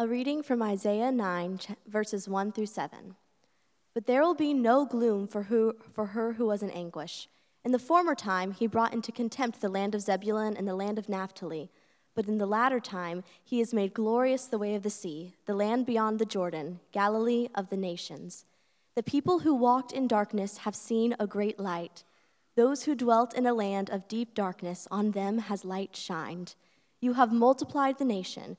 A reading from Isaiah 9, verses 1 through 7. But there will be no gloom for, who, for her who was in anguish. In the former time, he brought into contempt the land of Zebulun and the land of Naphtali. But in the latter time, he has made glorious the way of the sea, the land beyond the Jordan, Galilee of the nations. The people who walked in darkness have seen a great light. Those who dwelt in a land of deep darkness, on them has light shined. You have multiplied the nation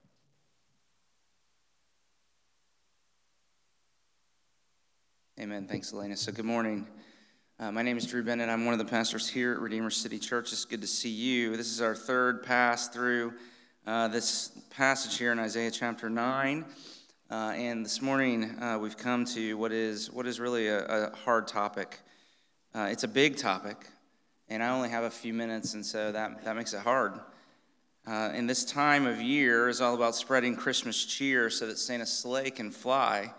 Amen. Thanks, Elena. So, good morning. Uh, my name is Drew Bennett. I'm one of the pastors here at Redeemer City Church. It's good to see you. This is our third pass through uh, this passage here in Isaiah chapter 9. Uh, and this morning, uh, we've come to what is, what is really a, a hard topic. Uh, it's a big topic, and I only have a few minutes, and so that, that makes it hard. Uh, and this time of year is all about spreading Christmas cheer so that Santa's sleigh can fly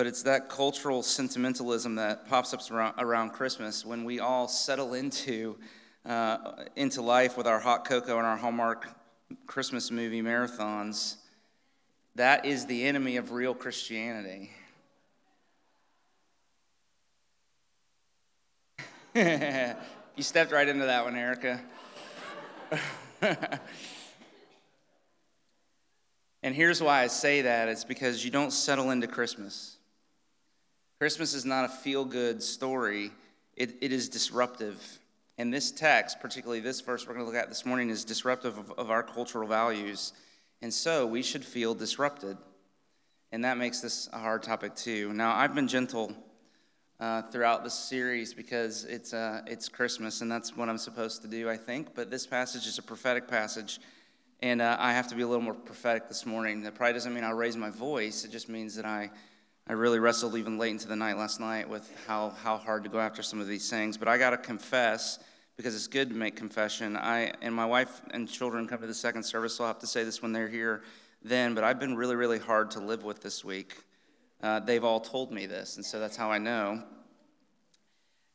but it's that cultural sentimentalism that pops up around, around Christmas when we all settle into, uh, into life with our hot cocoa and our Hallmark Christmas movie marathons. That is the enemy of real Christianity. you stepped right into that one, Erica. and here's why I say that it's because you don't settle into Christmas. Christmas is not a feel good story, it, it is disruptive. And this text, particularly this verse we're going to look at this morning, is disruptive of, of our cultural values. And so we should feel disrupted. And that makes this a hard topic, too. Now, I've been gentle uh, throughout this series because it's, uh, it's Christmas, and that's what I'm supposed to do, I think. But this passage is a prophetic passage, and uh, I have to be a little more prophetic this morning. That probably doesn't mean I'll raise my voice, it just means that I I really wrestled even late into the night last night with how, how hard to go after some of these things. But I got to confess, because it's good to make confession. I and my wife and children come to the second service, so I'll have to say this when they're here then. But I've been really, really hard to live with this week. Uh, they've all told me this, and so that's how I know.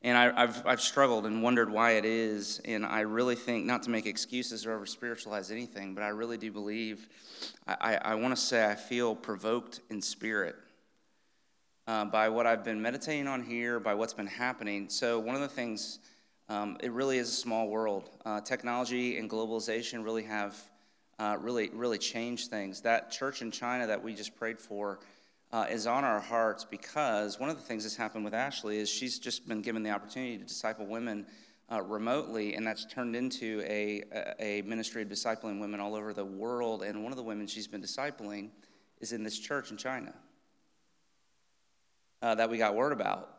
And I, have I've struggled and wondered why it is. And I really think, not to make excuses or over spiritualize anything, but I really do believe, I, I, I want to say I feel provoked in spirit uh, by what I've been meditating on here, by what's been happening. So, one of the things, um, it really is a small world. Uh, technology and globalization really have uh, really, really changed things. That church in China that we just prayed for uh, is on our hearts because one of the things that's happened with Ashley is she's just been given the opportunity to disciple women. Uh, remotely, and that's turned into a, a ministry of discipling women all over the world. And one of the women she's been discipling is in this church in China uh, that we got word about.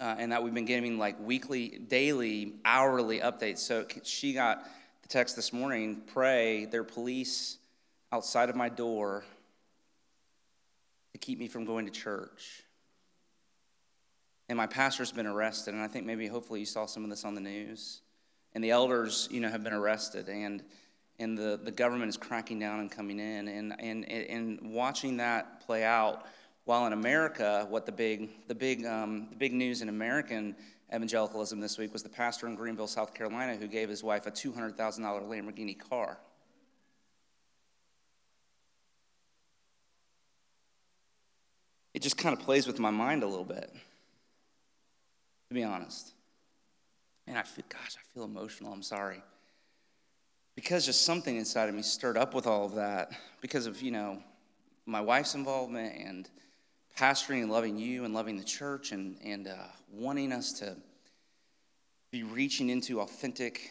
Uh, and that we've been getting like weekly, daily, hourly updates. So she got the text this morning pray, there are police outside of my door to keep me from going to church. And my pastor's been arrested, and I think maybe hopefully you saw some of this on the news. And the elders, you know, have been arrested, and and the, the government is cracking down and coming in. And, and, and watching that play out while in America, what the big, the big, um, the big news in American evangelicalism this week was the pastor in Greenville, South Carolina, who gave his wife a $200,000 Lamborghini car. It just kind of plays with my mind a little bit, to be honest. And I feel, gosh, I feel emotional. I'm sorry. Because just something inside of me stirred up with all of that because of, you know, my wife's involvement and pastoring and loving you and loving the church and, and uh, wanting us to be reaching into authentic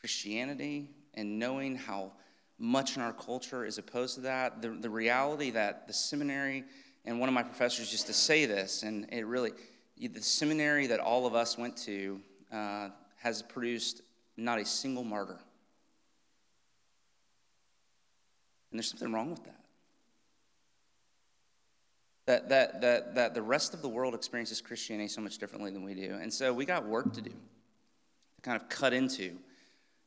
Christianity and knowing how much in our culture is opposed to that. The, the reality that the seminary, and one of my professors used to say this, and it really, the seminary that all of us went to uh, has produced not a single martyr. And there's something wrong with that. That, that, that, that the rest of the world experiences Christianity so much differently than we do. And so we got work to do to kind of cut into,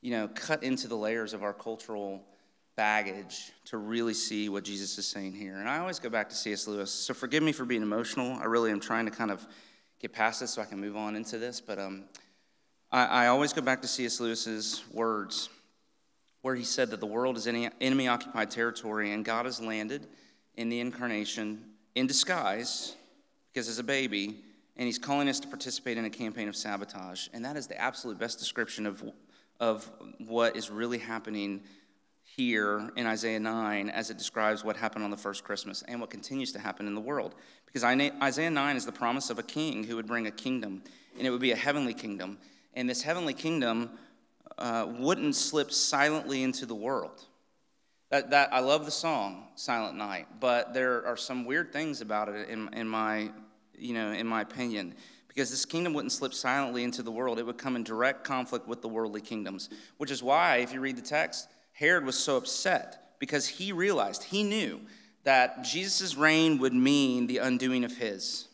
you know, cut into the layers of our cultural baggage to really see what Jesus is saying here. And I always go back to C.S. Lewis. So forgive me for being emotional. I really am trying to kind of get past this so I can move on into this. But um, I, I always go back to C.S. Lewis's words where he said that the world is enemy occupied territory and God has landed in the incarnation in disguise because as a baby and he's calling us to participate in a campaign of sabotage and that is the absolute best description of, of what is really happening here in Isaiah 9 as it describes what happened on the first Christmas and what continues to happen in the world. Because Isaiah 9 is the promise of a king who would bring a kingdom, and it would be a heavenly kingdom. And this heavenly kingdom uh, wouldn't slip silently into the world. That, that I love the song Silent Night, but there are some weird things about it in, in my you know in my opinion because this kingdom wouldn't slip silently into the world it would come in direct conflict with the worldly kingdoms which is why if you read the text Herod was so upset because he realized, he knew that Jesus' reign would mean the undoing of his.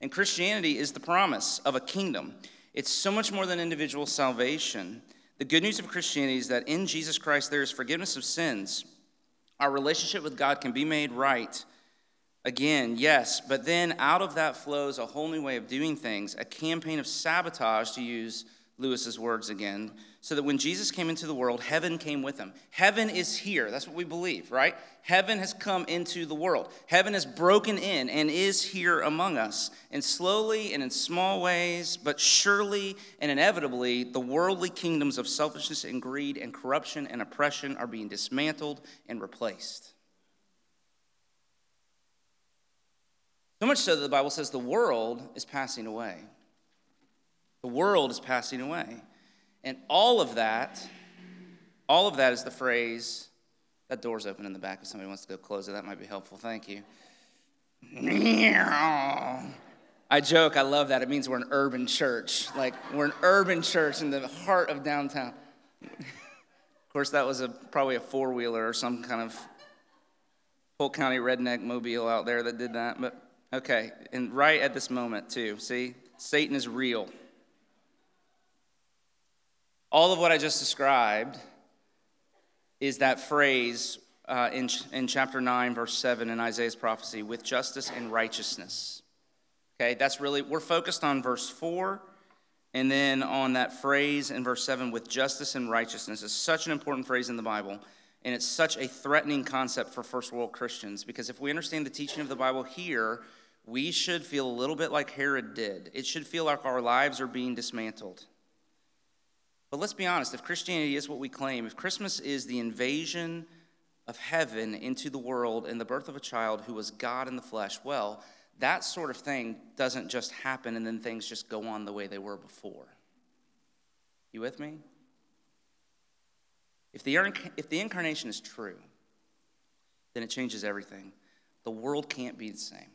And Christianity is the promise of a kingdom. It's so much more than individual salvation. The good news of Christianity is that in Jesus Christ there is forgiveness of sins. Our relationship with God can be made right. Again, yes, but then out of that flows a whole new way of doing things, a campaign of sabotage, to use Lewis's words again, so that when Jesus came into the world, heaven came with him. Heaven is here. That's what we believe, right? Heaven has come into the world. Heaven has broken in and is here among us. And slowly and in small ways, but surely and inevitably, the worldly kingdoms of selfishness and greed and corruption and oppression are being dismantled and replaced. So much so that the Bible says the world is passing away. The world is passing away. And all of that, all of that is the phrase, that door's open in the back if somebody wants to go close it. That might be helpful. Thank you. I joke, I love that. It means we're an urban church. Like, we're an urban church in the heart of downtown. of course, that was a, probably a four wheeler or some kind of Polk County redneck mobile out there that did that. But okay, and right at this moment, too, see, Satan is real. All of what I just described is that phrase uh, in, in chapter 9, verse 7 in Isaiah's prophecy with justice and righteousness. Okay, that's really, we're focused on verse 4 and then on that phrase in verse 7 with justice and righteousness. is such an important phrase in the Bible. And it's such a threatening concept for first world Christians because if we understand the teaching of the Bible here, we should feel a little bit like Herod did. It should feel like our lives are being dismantled. But let's be honest if Christianity is what we claim, if Christmas is the invasion of heaven into the world and the birth of a child who was God in the flesh, well, that sort of thing doesn't just happen and then things just go on the way they were before. You with me? If the, if the incarnation is true, then it changes everything. The world can't be the same.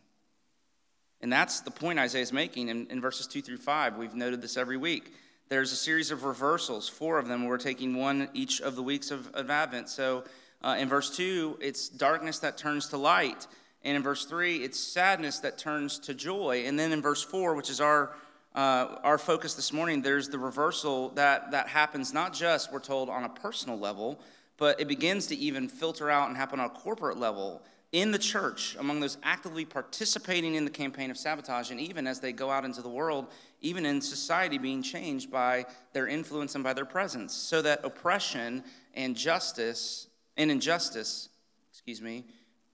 And that's the point Isaiah is making in, in verses 2 through 5. We've noted this every week there's a series of reversals, four of them. We're taking one each of the weeks of, of Advent. So uh, in verse 2, it's darkness that turns to light. And in verse 3, it's sadness that turns to joy. And then in verse 4, which is our, uh, our focus this morning, there's the reversal that, that happens not just, we're told, on a personal level, but it begins to even filter out and happen on a corporate level in the church, among those actively participating in the campaign of sabotage, and even as they go out into the world, even in society being changed by their influence and by their presence, so that oppression and justice and injustice, excuse me,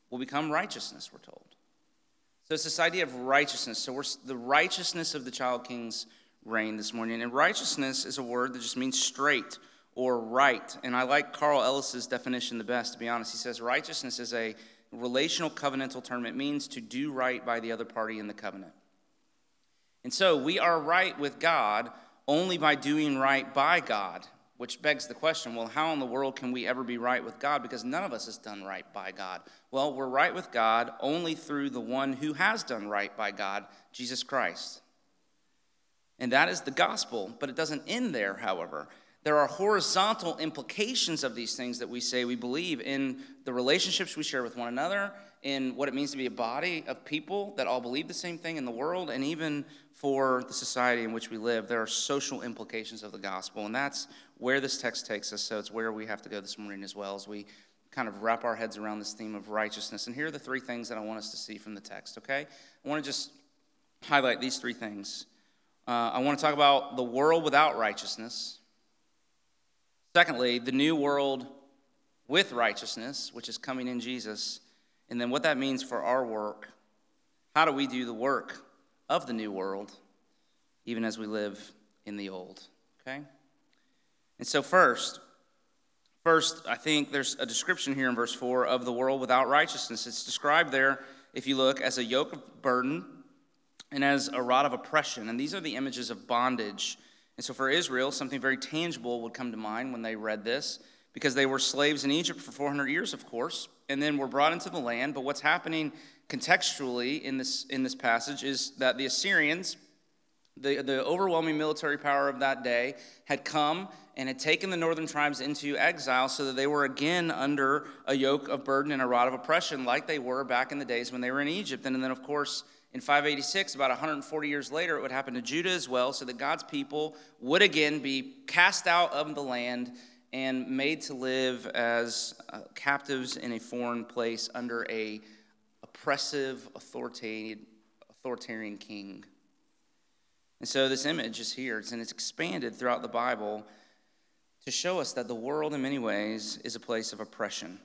will become righteousness, we're told. So it's this idea of righteousness. So we're the righteousness of the child king's reign this morning. And righteousness is a word that just means straight or right. And I like Carl Ellis's definition the best, to be honest. He says righteousness is a relational covenantal term. It means to do right by the other party in the covenant. And so we are right with God only by doing right by God, which begs the question well, how in the world can we ever be right with God? Because none of us has done right by God. Well, we're right with God only through the one who has done right by God, Jesus Christ. And that is the gospel, but it doesn't end there, however. There are horizontal implications of these things that we say we believe in the relationships we share with one another, in what it means to be a body of people that all believe the same thing in the world, and even for the society in which we live. There are social implications of the gospel, and that's where this text takes us. So it's where we have to go this morning as well as we kind of wrap our heads around this theme of righteousness. And here are the three things that I want us to see from the text, okay? I want to just highlight these three things. Uh, I want to talk about the world without righteousness. Secondly, the new world with righteousness, which is coming in Jesus. And then what that means for our work. How do we do the work of the new world, even as we live in the old? Okay? And so, first, first, I think there's a description here in verse 4 of the world without righteousness. It's described there, if you look, as a yoke of burden and as a rod of oppression. And these are the images of bondage and so for Israel, something very tangible would come to mind when they read this, because they were slaves in Egypt for 400 years, of course, and then were brought into the land. But what's happening contextually in this, in this passage is that the Assyrians, the, the overwhelming military power of that day, had come and had taken the northern tribes into exile so that they were again under a yoke of burden and a rod of oppression, like they were back in the days when they were in Egypt. And then, of course, in 586, about 140 years later, it would happen to Judah as well, so that God's people would again be cast out of the land and made to live as uh, captives in a foreign place under a oppressive, authoritarian, king. And so this image is here, and it's expanded throughout the Bible to show us that the world, in many ways, is a place of oppression.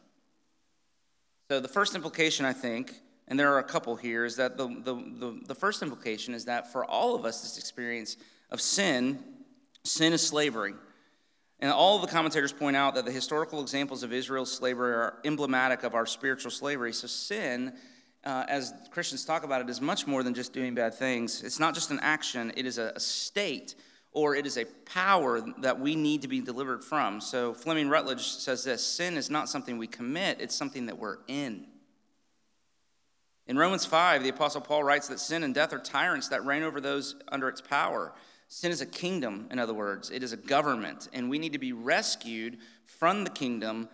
So the first implication, I think, and there are a couple here, is that the, the, the, the first implication is that for all of us, this experience of sin, sin is slavery. And all of the commentators point out that the historical examples of Israel's slavery are emblematic of our spiritual slavery. So, sin, uh, as Christians talk about it, is much more than just doing bad things. It's not just an action, it is a, state or it is a power that we need to be delivered from. So, Fleming Rutledge says this sin is not something we commit, it's something that we're in. In Romans 5, the Apostle Paul writes that sin and death are tyrants that reign over those under its power. Sin is a kingdom, in other words, it is a government, and we need to be rescued from the kingdom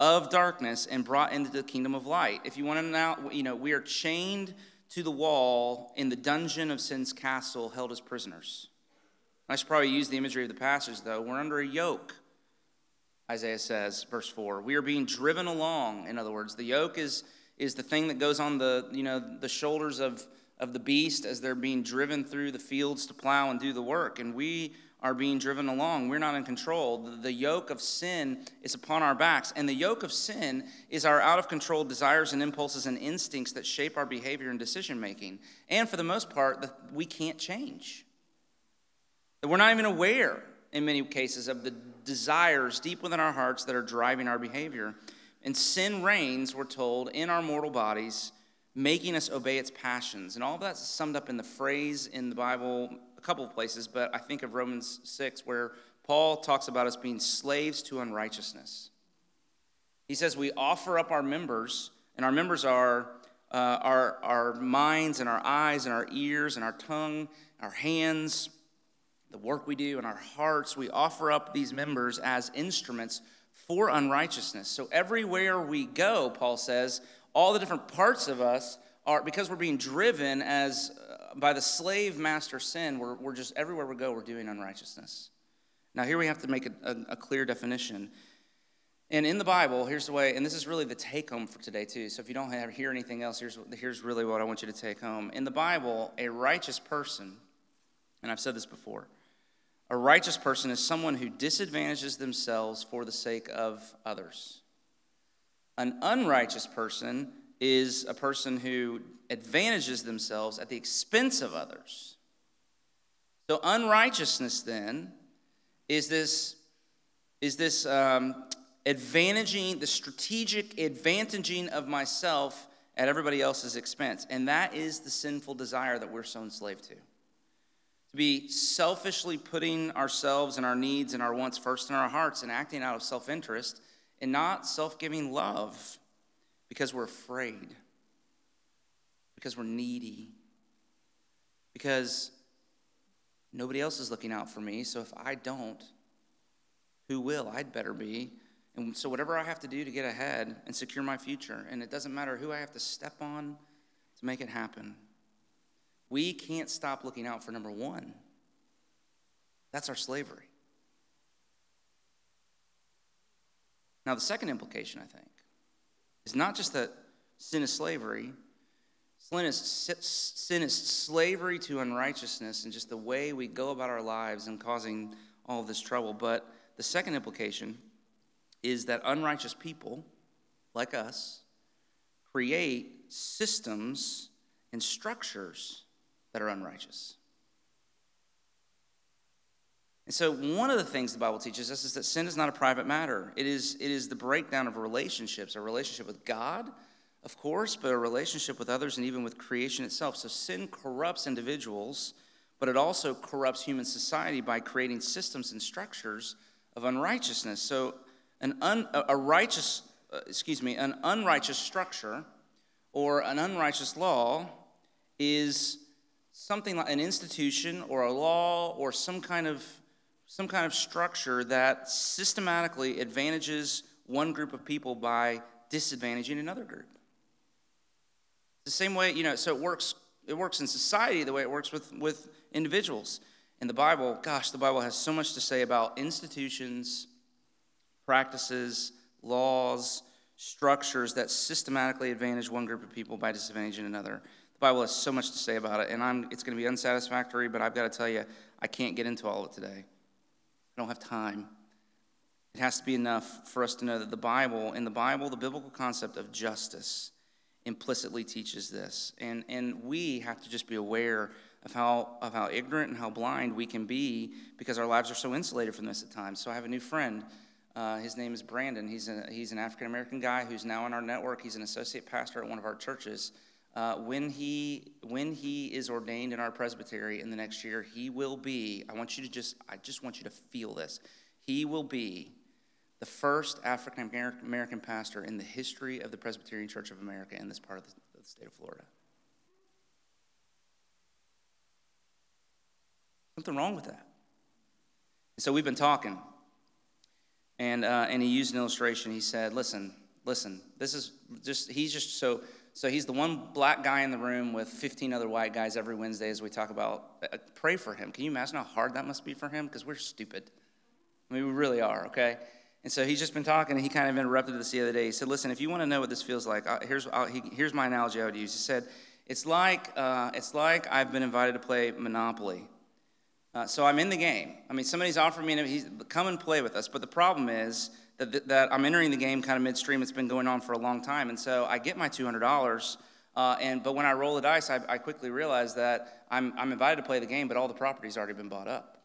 of darkness and brought into the kingdom of light. If you want to know, you know, we are chained to the wall in the dungeon of sin's castle, held as prisoners. I should probably use the imagery of the passage, though. We're under a yoke, Isaiah says, verse 4. We are being driven along, in other words. The yoke is is the thing that goes on the, you know, the shoulders of, of the beast as they're being driven through the fields to plow and do the work. And we are being driven along. We're not in control. The, yoke of sin is upon our backs. And the yoke of sin is our out of control desires and impulses and instincts that shape our behavior and decision making. And for the most part, that we can't change. That we're not even aware, in many cases, of the desires deep within our hearts that are driving our behavior. And sin reigns, we're told, in our mortal bodies, making us obey its passions. And all of that's summed up in the phrase in the Bible, a couple of places, but I think of Romans 6, where Paul talks about us being slaves to unrighteousness. He says we offer up our members, and our members are uh, our, our minds and our eyes and our ears and our tongue, our hands, the work we do, and our hearts. We offer up these members as instruments for unrighteousness. So everywhere we go, Paul says, all the different parts of us are, because we're being driven as uh, by the slave master sin, we're, we're just, everywhere we go, we're doing unrighteousness. Now, here we have to make a, a, a clear definition. And in the Bible, here's the way, and this is really the take home for today, too. So if you don't have, hear anything else, here's, here's really what I want you to take home. In the Bible, a righteous person, and I've said this before, a righteous person is someone who disadvantages themselves for the sake of others. An unrighteous person is a person who advantages themselves at the expense of others. So, unrighteousness then is this, is this um, advantaging, the strategic advantaging of myself at everybody else's expense. And that is the sinful desire that we're so enslaved to. To be selfishly putting ourselves and our needs and our wants first in our hearts and acting out of self interest and not self giving love because we're afraid, because we're needy, because nobody else is looking out for me. So if I don't, who will? I'd better be. And so, whatever I have to do to get ahead and secure my future, and it doesn't matter who I have to step on to make it happen, we can't stop looking out for number one. That's our slavery. Now, the second implication, I think, is not just that sin is slavery, sin is, sin is slavery to unrighteousness and just the way we go about our lives and causing all this trouble, but the second implication is that unrighteous people, like us, create systems and structures that are unrighteous. And so, one of the things the Bible teaches us is that sin is not a private matter. It is, it is the breakdown of relationships, a relationship with God, of course, but a relationship with others and even with creation itself. So, sin corrupts individuals, but it also corrupts human society by creating systems and structures of unrighteousness. So, an un, a righteous, uh, excuse me, an unrighteous structure or an unrighteous law is something like an institution or a law or some kind of some kind of structure that systematically advantages one group of people by disadvantaging another group. The same way, you know, so it works it works in society the way it works with, with individuals. In the Bible, gosh, the Bible has so much to say about institutions, practices, laws, structures that systematically advantage one group of people by disadvantaging another. The Bible has so much to say about it, and I'm, it's going to be unsatisfactory, but I've got to tell you, I can't get into all of it today. Don't have time. It has to be enough for us to know that the Bible, in the Bible, the biblical concept of justice implicitly teaches this. And, and we have to just be aware of how, of how ignorant and how blind we can be because our lives are so insulated from this at times. So I have a new friend. Uh, his name is Brandon. He's, a, he's an African American guy who's now in our network. He's an associate pastor at one of our churches. Uh, when, he, when he is ordained in our presbytery in the next year, he will be, I want you to just, I just want you to feel this. He will be the first African American pastor in the history of the Presbyterian Church of America in this part of the, of the state of Florida. Something wrong with that. And so we've been talking, and, uh, and he used an illustration. He said, Listen, listen, this is just, he's just so so he's the one black guy in the room with 15 other white guys every Wednesday as we talk about. Uh, pray for him. Can you imagine how hard that must be for him? Because we're stupid. I mean, we really are, okay? And so he's just been talking, and he kind of interrupted us the other day. He said, Listen, if you want to know what this feels like, uh, here's, he, here's my analogy I would use. He said, It's like, uh, it's like I've been invited to play Monopoly. Uh, so I'm in the game. I mean, somebody's offered me, he's, come and play with us. But the problem is that, I'm entering the game kind of midstream. It's been going on for a long time. And so I get my $200. Uh, and, but when I roll the dice, I, I quickly realize that I'm, I'm invited to play the game, but all the property's already been bought up.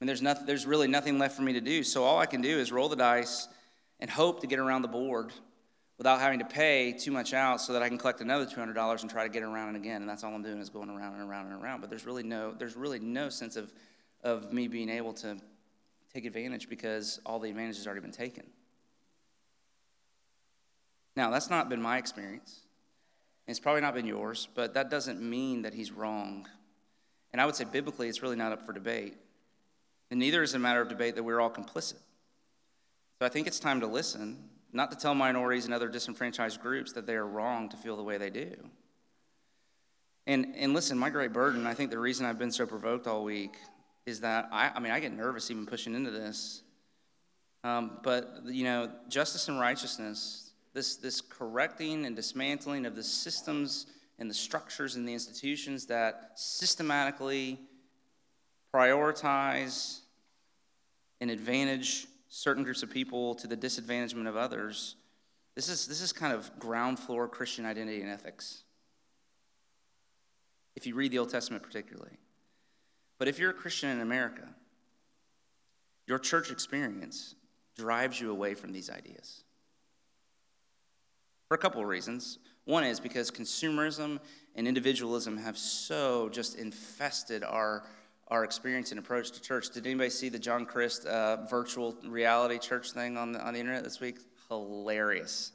And there's, nothing, there's really nothing left for me to do. So all I can do is roll the dice and hope to get around the board without having to pay too much out so that I can collect another $200 and try to get around and again. And that's all I'm doing is going around and around and around. But there's really no, there's really no sense of, of me being able to take advantage because all the advantage has already been taken. Now, that's not been my experience. It's probably not been yours, but that doesn't mean that he's wrong. And I would say biblically, it's really not up for debate. And neither is it a matter of debate that we're all complicit. So I think it's time to listen, not to tell minorities and other disenfranchised groups that they are wrong to feel the way they do. And, and listen, my great burden, I think the reason I've been so provoked all week is that I, I mean, I get nervous even pushing into this. Um, but, you know, justice and righteousness, this, this correcting and dismantling of the systems and the structures and the institutions that systematically prioritize and advantage certain groups of people to the disadvantagement of others. This is, this is kind of ground floor Christian identity and ethics. If you read the Old Testament, particularly. But if you're a Christian in America, your church experience drives you away from these ideas. For a couple of reasons. One is because consumerism and individualism have so just infested our, our experience and approach to church. Did anybody see the John Crist uh, virtual reality church thing on the, on the internet this week? Hilarious.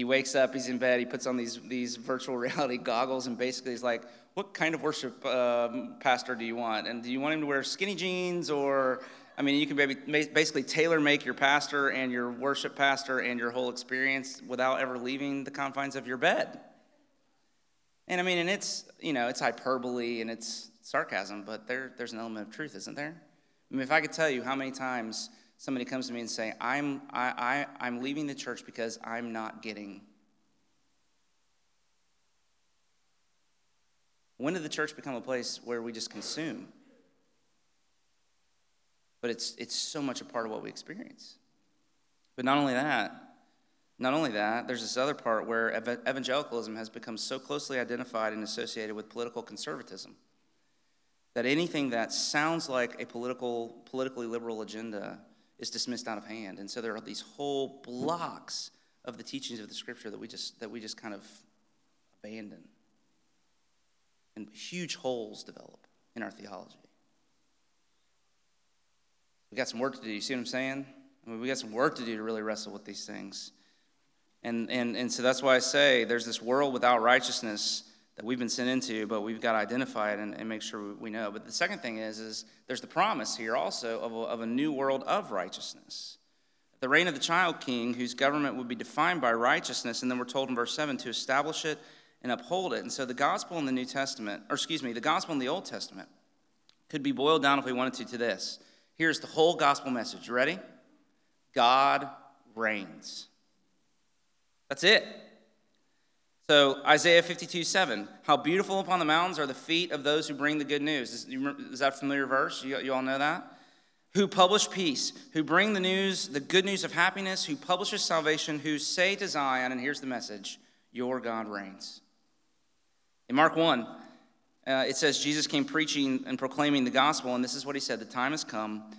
He wakes up, he's in bed, he puts on these, these virtual reality goggles, and basically he's like, What kind of worship um, pastor do you want? And do you want him to wear skinny jeans or I mean, you can maybe basically tailor make your pastor and your worship pastor and your whole experience without ever leaving the confines of your bed. And I mean, and it's, you know, it's hyperbole and it's sarcasm, but there, there's an element of truth, isn't there? I mean, if I could tell you how many times somebody comes to me and say, I'm, I, I, I'm leaving the church because I'm not getting. When did the church become a place where we just consume? but it's, it's so much a part of what we experience. But not only that, not only that, there's this other part where evangelicalism has become so closely identified and associated with political conservatism that anything that sounds like a political, politically liberal agenda is dismissed out of hand. And so there are these whole blocks of the teachings of the scripture that we just, that we just kind of abandon. And huge holes develop in our theology. We got some work to do. You see what I'm saying? I mean, we got some work to do to really wrestle with these things. And, and, and so that's why I say there's this world without righteousness that we've been sent into, but we've got to identify it and, and make sure we know. But the second thing is, is there's the promise here also of a, of a new world of righteousness. The reign of the child king, whose government would be defined by righteousness, and then we're told in verse 7 to establish it and uphold it. And so the gospel in the New Testament, or excuse me, the gospel in the Old Testament could be boiled down, if we wanted to, to this Here's the whole gospel message. Ready? God reigns. That's it. So, Isaiah 52 7. How beautiful upon the mountains are the feet of those who bring the good news. Is, is that a familiar verse? You, you all know that? Who publish peace, who bring the news, the good news of happiness, who publishes salvation, who say to Zion, and here's the message Your God reigns. In Mark 1, uh, it says Jesus came preaching and proclaiming the gospel, and this is what he said The time has come,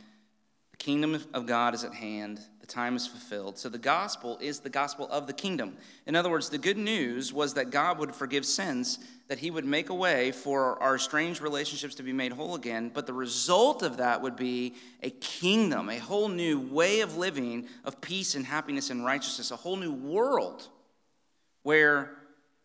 the kingdom of God is at hand, the time is fulfilled. So the gospel is the gospel of the kingdom. In other words, the good news was that God would forgive sins, that he would make a way for our strange relationships to be made whole again, but the result of that would be a kingdom, a whole new way of living of peace and happiness and righteousness, a whole new world where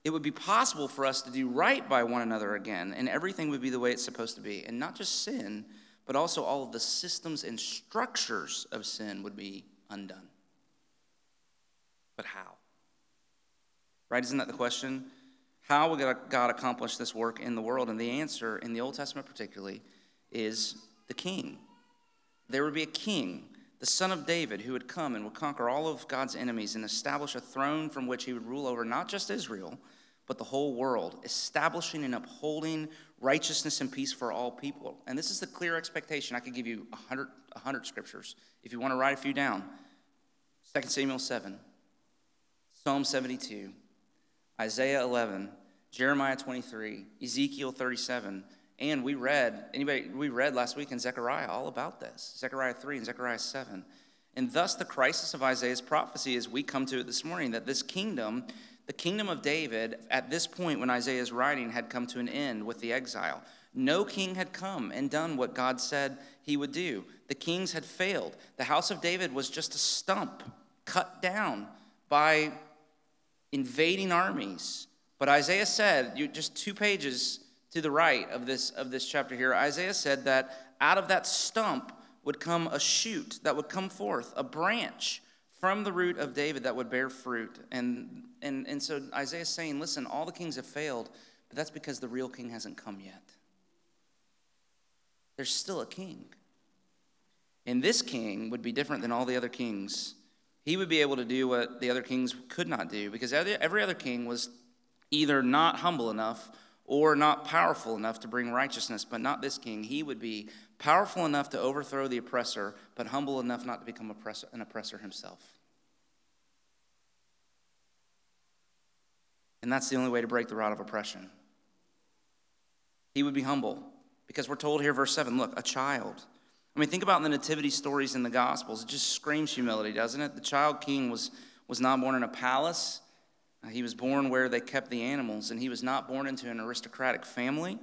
it would be possible for us to do right by one another again, and everything would be the way it's supposed to be. And not just sin, but also all of the systems and structures of sin would be undone. But how? Right? Isn't that the question? How will God accomplish this work in the world? And the answer, in the Old Testament particularly, is the king. There would be a king, the son of David, who would come and would conquer all of God's enemies and establish a throne from which he would rule over not just Israel, but the whole world, establishing and upholding righteousness and peace for all people. And this is the clear expectation. I could give you 100, 100 scriptures if you want to write a few down 2 Samuel 7, Psalm 72, Isaiah 11, Jeremiah 23, Ezekiel 37. And we read, anybody, we read last week in Zechariah all about this Zechariah 3 and Zechariah 7. And thus, the crisis of Isaiah's prophecy as we come to it this morning that this kingdom the kingdom of David, at this point when Isaiah's writing, had come to an end with the exile. No king had come and done what God said he would do. The kings had failed. The house of David was just a stump cut down by invading armies. But Isaiah said, you, just two pages to the right of this, of this chapter here, Isaiah said that out of that stump would come a shoot that would come forth, a branch from the root of David that would bear fruit. And, and, and so Isaiah's saying, listen, all the kings have failed, but that's because the real king hasn't come yet. There's still a king. And this king would be different than all the other kings. He would be able to do what the other kings could not do because every other king was either not humble enough or not powerful enough to bring righteousness, but not this king. He would be powerful enough to overthrow the oppressor, but humble enough not to become oppressor, an oppressor himself. And that's the only way to break the rod of oppression. He would be humble because we're told here, verse 7 look, a child, I mean, think about the nativity stories in the Gospels. It just screams humility, doesn't it? The child king was, was not born in a palace, he was born where they kept the animals, and he was not born into an aristocratic family.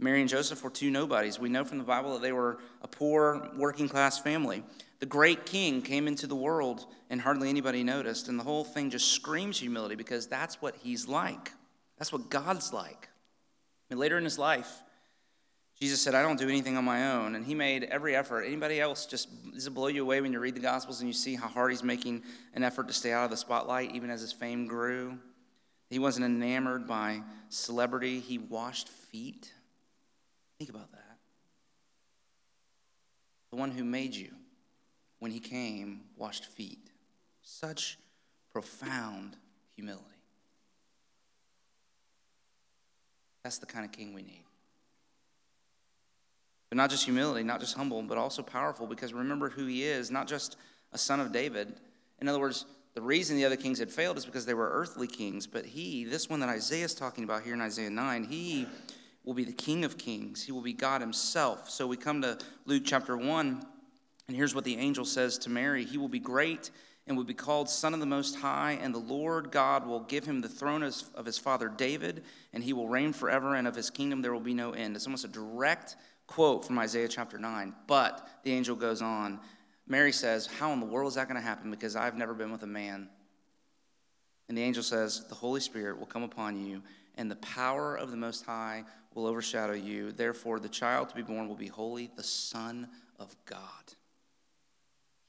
Mary and Joseph were two nobodies. We know from the Bible that they were a poor, working class family. The great king came into the world, and hardly anybody noticed. And the whole thing just screams humility because that's what he's like. That's what God's like. And later in his life, Jesus said, I don't do anything on my own. And he made every effort. Anybody else just, does it blow you away when you read the Gospels and you see how hard he's making an effort to stay out of the spotlight, even as his fame grew? He wasn't enamored by celebrity, he washed feet. Think about that. The one who made you, when he came, washed feet. Such profound humility. That's the kind of king we need. But not just humility, not just humble, but also powerful because remember who he is, not just a son of David. In other words, the reason the other kings had failed is because they were earthly kings, but he, this one that Isaiah is talking about here in Isaiah 9, he will be the king of kings. He will be God himself. So we come to Luke chapter 1, and here's what the angel says to Mary He will be great and will be called Son of the Most High, and the Lord God will give him the throne of his father David, and he will reign forever, and of his kingdom there will be no end. It's almost a direct quote from Isaiah chapter 9. But the angel goes on. Mary says, How in the world is that going to happen? Because I've never been with a man. And the angel says, The Holy Spirit will come upon you, and the power of the Most High will overshadow you. Therefore, the child to be born will be holy, the Son of God.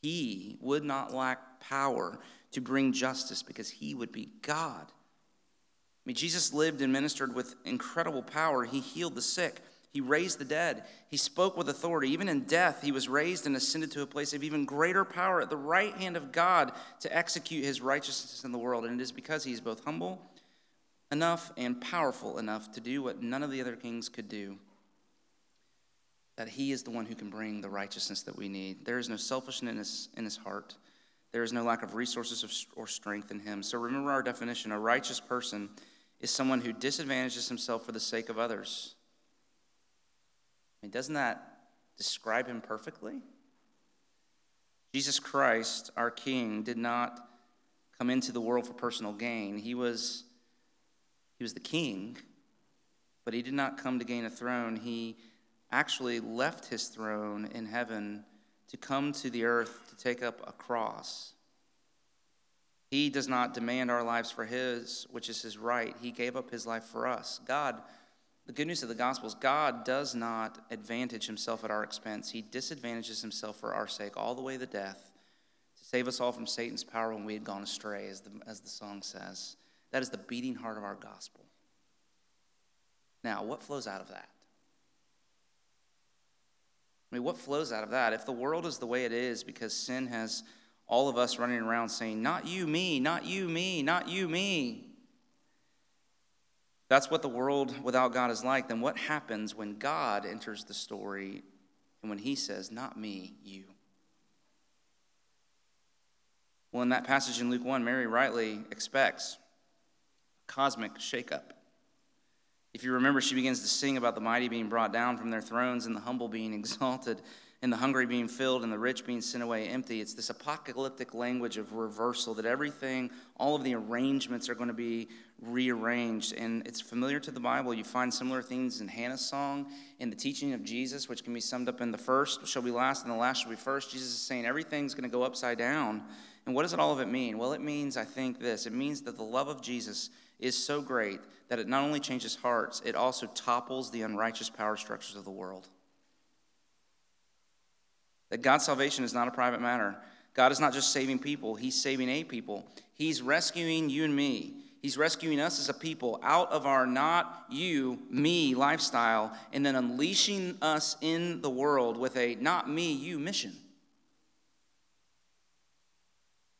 He would not lack power to bring justice because he would be God. I mean, Jesus lived and ministered with incredible power. He healed the sick, he raised the dead. He spoke with authority. Even in death, he was raised and ascended to a place of even greater power at the right hand of God to execute his righteousness in the world. And it is because he is both humble enough and powerful enough to do what none of the other kings could do that he is the one who can bring the righteousness that we need. There is no selfishness in his heart. There is no lack of resources or strength in him. So remember our definition a righteous person is someone who disadvantages himself for the sake of others. I mean, doesn't that describe him perfectly? Jesus Christ, our King, did not come into the world for personal gain. He was, he was the king, but he did not come to gain a throne. He actually left his throne in heaven to come to the earth to take up a cross. He does not demand our lives for his, which is his right. He gave up his life for us. God the good news of the gospel is God does not advantage himself at our expense. He disadvantages himself for our sake all the way to death to save us all from Satan's power when we had gone astray, as the, as the song says. That is the beating heart of our gospel. Now, what flows out of that? I mean, what flows out of that? If the world is the way it is because sin has all of us running around saying, Not you, me, not you, me, not you, me, that's what the world without God is like, then what happens when God enters the story and when he says, Not me, you? Well, in that passage in Luke 1, Mary rightly expects cosmic shakeup. If you remember, she begins to sing about the mighty being brought down from their thrones and the humble being exalted and the hungry being filled and the rich being sent away empty. It's this apocalyptic language of reversal that everything, all of the arrangements are going to be rearranged. And it's familiar to the Bible. You find similar things in Hannah's song, in the teaching of Jesus, which can be summed up in the first shall be last and the last shall be first. Jesus is saying everything's going to go upside down. And what does it all of it mean? Well, it means, I think, this it means that the love of Jesus is so great that it not only changes hearts, it also topples the unrighteous power structures of the world. That God's salvation is not a private matter. God is not just saving people, He's saving a people. He's rescuing you and me. He's rescuing us as a people out of our not you, me lifestyle, and then unleashing us in the world with a not me, you mission.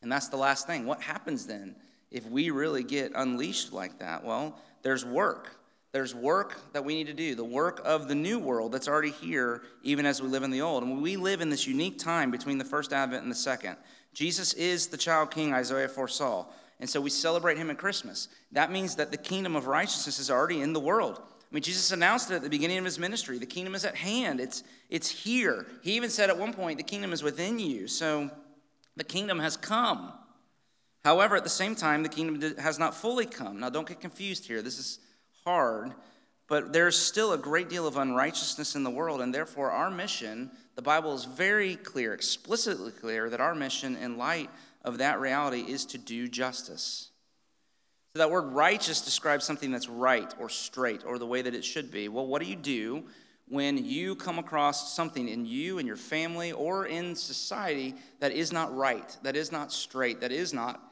And that's the last thing. What happens then if we really get unleashed like that? Well, there's work. There's work that we need to do, the work of the new world that's already here, even as we live in the old. And we live in this unique time between the first advent and the second. Jesus is the child king Isaiah foresaw. And so we celebrate him at Christmas. That means that the kingdom of righteousness is already in the world. I mean, Jesus announced it at the beginning of his ministry. The kingdom is at hand, it's, it's here. He even said at one point, the kingdom is within you. So the kingdom has come. However, at the same time, the kingdom has not fully come. Now, don't get confused here. This is hard, but there's still a great deal of unrighteousness in the world, and therefore, our mission, the Bible is very clear, explicitly clear, that our mission in light of that reality is to do justice. So, that word righteous describes something that's right or straight or the way that it should be. Well, what do you do when you come across something in you and your family or in society that is not right, that is not straight, that is not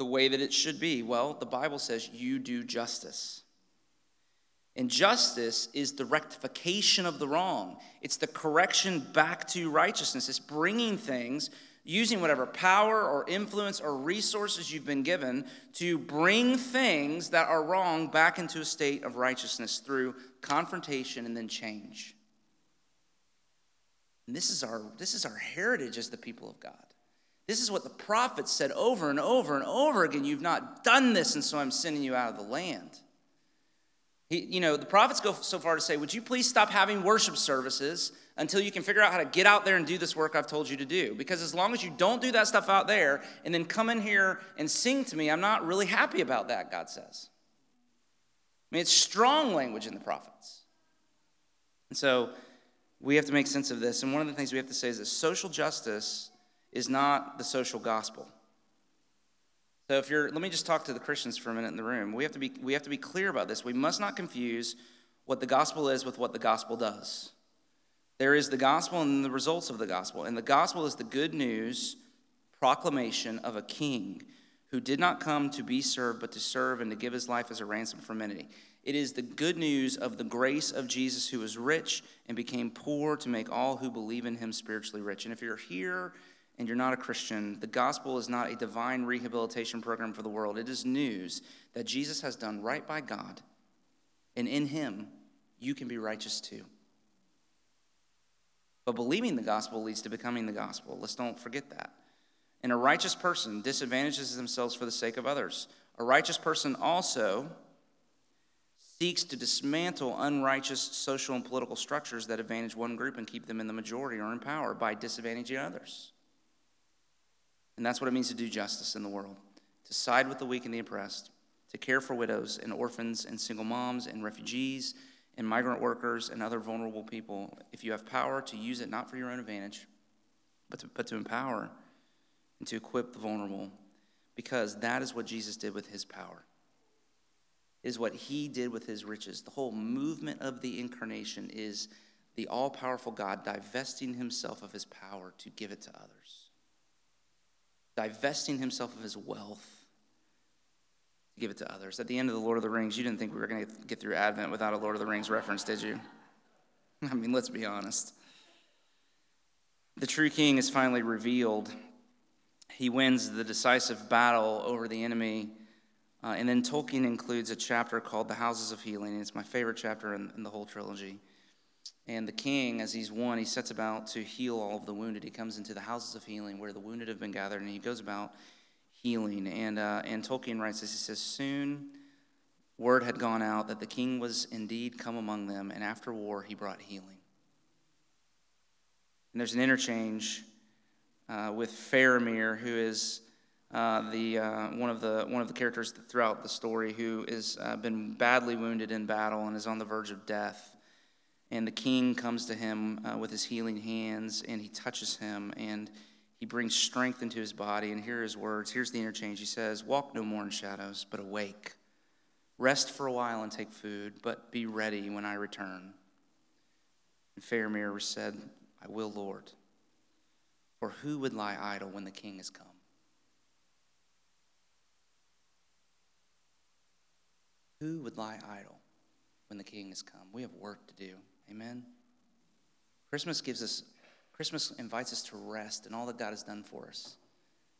the way that it should be? Well, the Bible says you do justice. And justice is the rectification of the wrong, it's the correction back to righteousness. It's bringing things, using whatever power or influence or resources you've been given to bring things that are wrong back into a state of righteousness through confrontation and then change. And this is our, this is our heritage as the people of God. This is what the prophets said over and over and over again. You've not done this, and so I'm sending you out of the land. He, you know, the prophets go so far to say, Would you please stop having worship services until you can figure out how to get out there and do this work I've told you to do? Because as long as you don't do that stuff out there and then come in here and sing to me, I'm not really happy about that, God says. I mean, it's strong language in the prophets. And so we have to make sense of this. And one of the things we have to say is that social justice is not the social gospel. So if you're let me just talk to the Christians for a minute in the room. We have to be we have to be clear about this. We must not confuse what the gospel is with what the gospel does. There is the gospel and the results of the gospel. And the gospel is the good news proclamation of a king who did not come to be served but to serve and to give his life as a ransom for many. It is the good news of the grace of Jesus who was rich and became poor to make all who believe in him spiritually rich. And if you're here and you're not a Christian, the gospel is not a divine rehabilitation program for the world. It is news that Jesus has done right by God, and in him, you can be righteous too. But believing the gospel leads to becoming the gospel. Let's don't forget that. And a righteous person disadvantages themselves for the sake of others. A righteous person also seeks to dismantle unrighteous social and political structures that advantage one group and keep them in the majority or in power by disadvantaging others. And that's what it means to do justice in the world to side with the weak and the oppressed, to care for widows and orphans and single moms and refugees and migrant workers and other vulnerable people. If you have power, to use it not for your own advantage, but to, but to empower and to equip the vulnerable, because that is what Jesus did with his power. Is what he did with his riches. The whole movement of the incarnation is the all powerful God divesting himself of his power to give it to others divesting himself of his wealth to give it to others. At the end of the Lord of the Rings, you didn't think we were going to get through Advent without a Lord of the Rings reference, did you? I mean, let's be honest. The true king is finally revealed. He wins the decisive battle over the enemy. Uh, and then Tolkien includes a chapter called The Houses of Healing. It's my favorite chapter in, in the whole trilogy. And the king, as he's won, he sets about to heal all of the wounded. He comes into the houses of healing where the wounded have been gathered, and he goes about healing. And, uh, and Tolkien writes this He says, Soon word had gone out that the king was indeed come among them, and after war he brought healing. And there's an interchange uh, with Faramir, who is uh, the, uh, one, of the, one of the characters throughout the story who has uh, been badly wounded in battle and is on the verge of death. And the king comes to him uh, with his healing hands and he touches him and he brings strength into his body. And here are his words. Here's the interchange. He says, Walk no more in shadows, but awake. Rest for a while and take food, but be ready when I return. And Faramir said, I will, Lord. For who would lie idle when the king has come? Who would lie idle when the king has come? We have work to do. Amen. Christmas gives us, Christmas invites us to rest in all that God has done for us.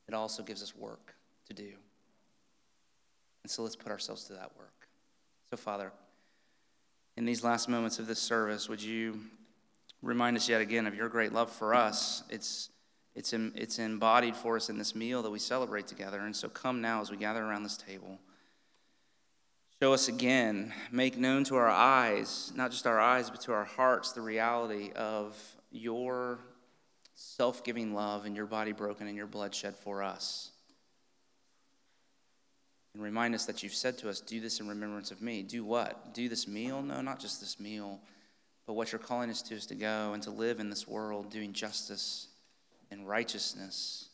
It also gives us work to do. And so let's put ourselves to that work. So, Father, in these last moments of this service, would you remind us yet again of your great love for us? It's, it's, it's embodied for us in this meal that we celebrate together. And so come now as we gather around this table. Show us again, make known to our eyes, not just our eyes, but to our hearts, the reality of your self giving love and your body broken and your blood shed for us. And remind us that you've said to us, Do this in remembrance of me. Do what? Do this meal? No, not just this meal, but what you're calling us to is to go and to live in this world doing justice and righteousness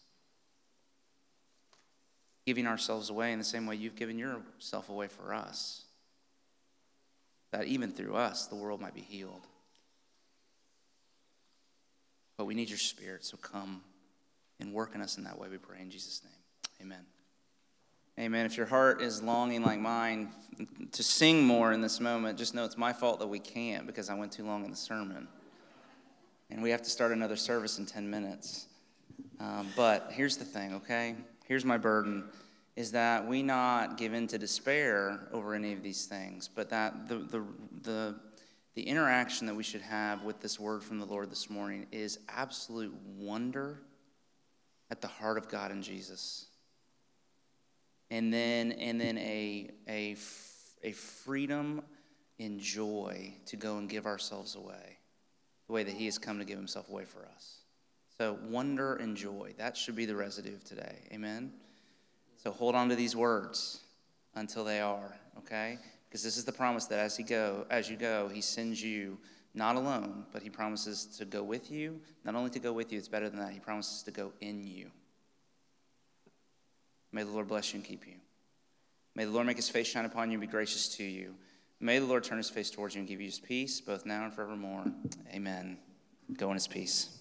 giving ourselves away in the same way you've given yourself away for us. That even through us, the world might be healed. But we need your spirit, so come and work in us in that way, we pray in Jesus' name. Amen. Amen. If your heart is longing like mine to sing more in this moment, just know it's my fault that we can't because I went too long in the sermon. And we have to start another service in 10 minutes. Um, but here's the thing, okay? Here's my burden is that we not give in to despair over any of these things, but that the, the, the, the interaction that we should have with this word from the Lord this morning is absolute wonder at the heart of God and Jesus. And then, and then a, a, a freedom and joy to go and give ourselves away the way that He has come to give Himself away for us. So, wonder and joy, that should be the residue of today. Amen? So, hold on to these words until they are, okay? Because this is the promise that as, he go, as you go, He sends you not alone, but He promises to go with you. Not only to go with you, it's better than that, He promises to go in you. May the Lord bless you and keep you. May the Lord make his face shine upon you and be gracious to you. May the Lord turn his face towards you and give you his peace, both now and forevermore. Amen. Go in his peace.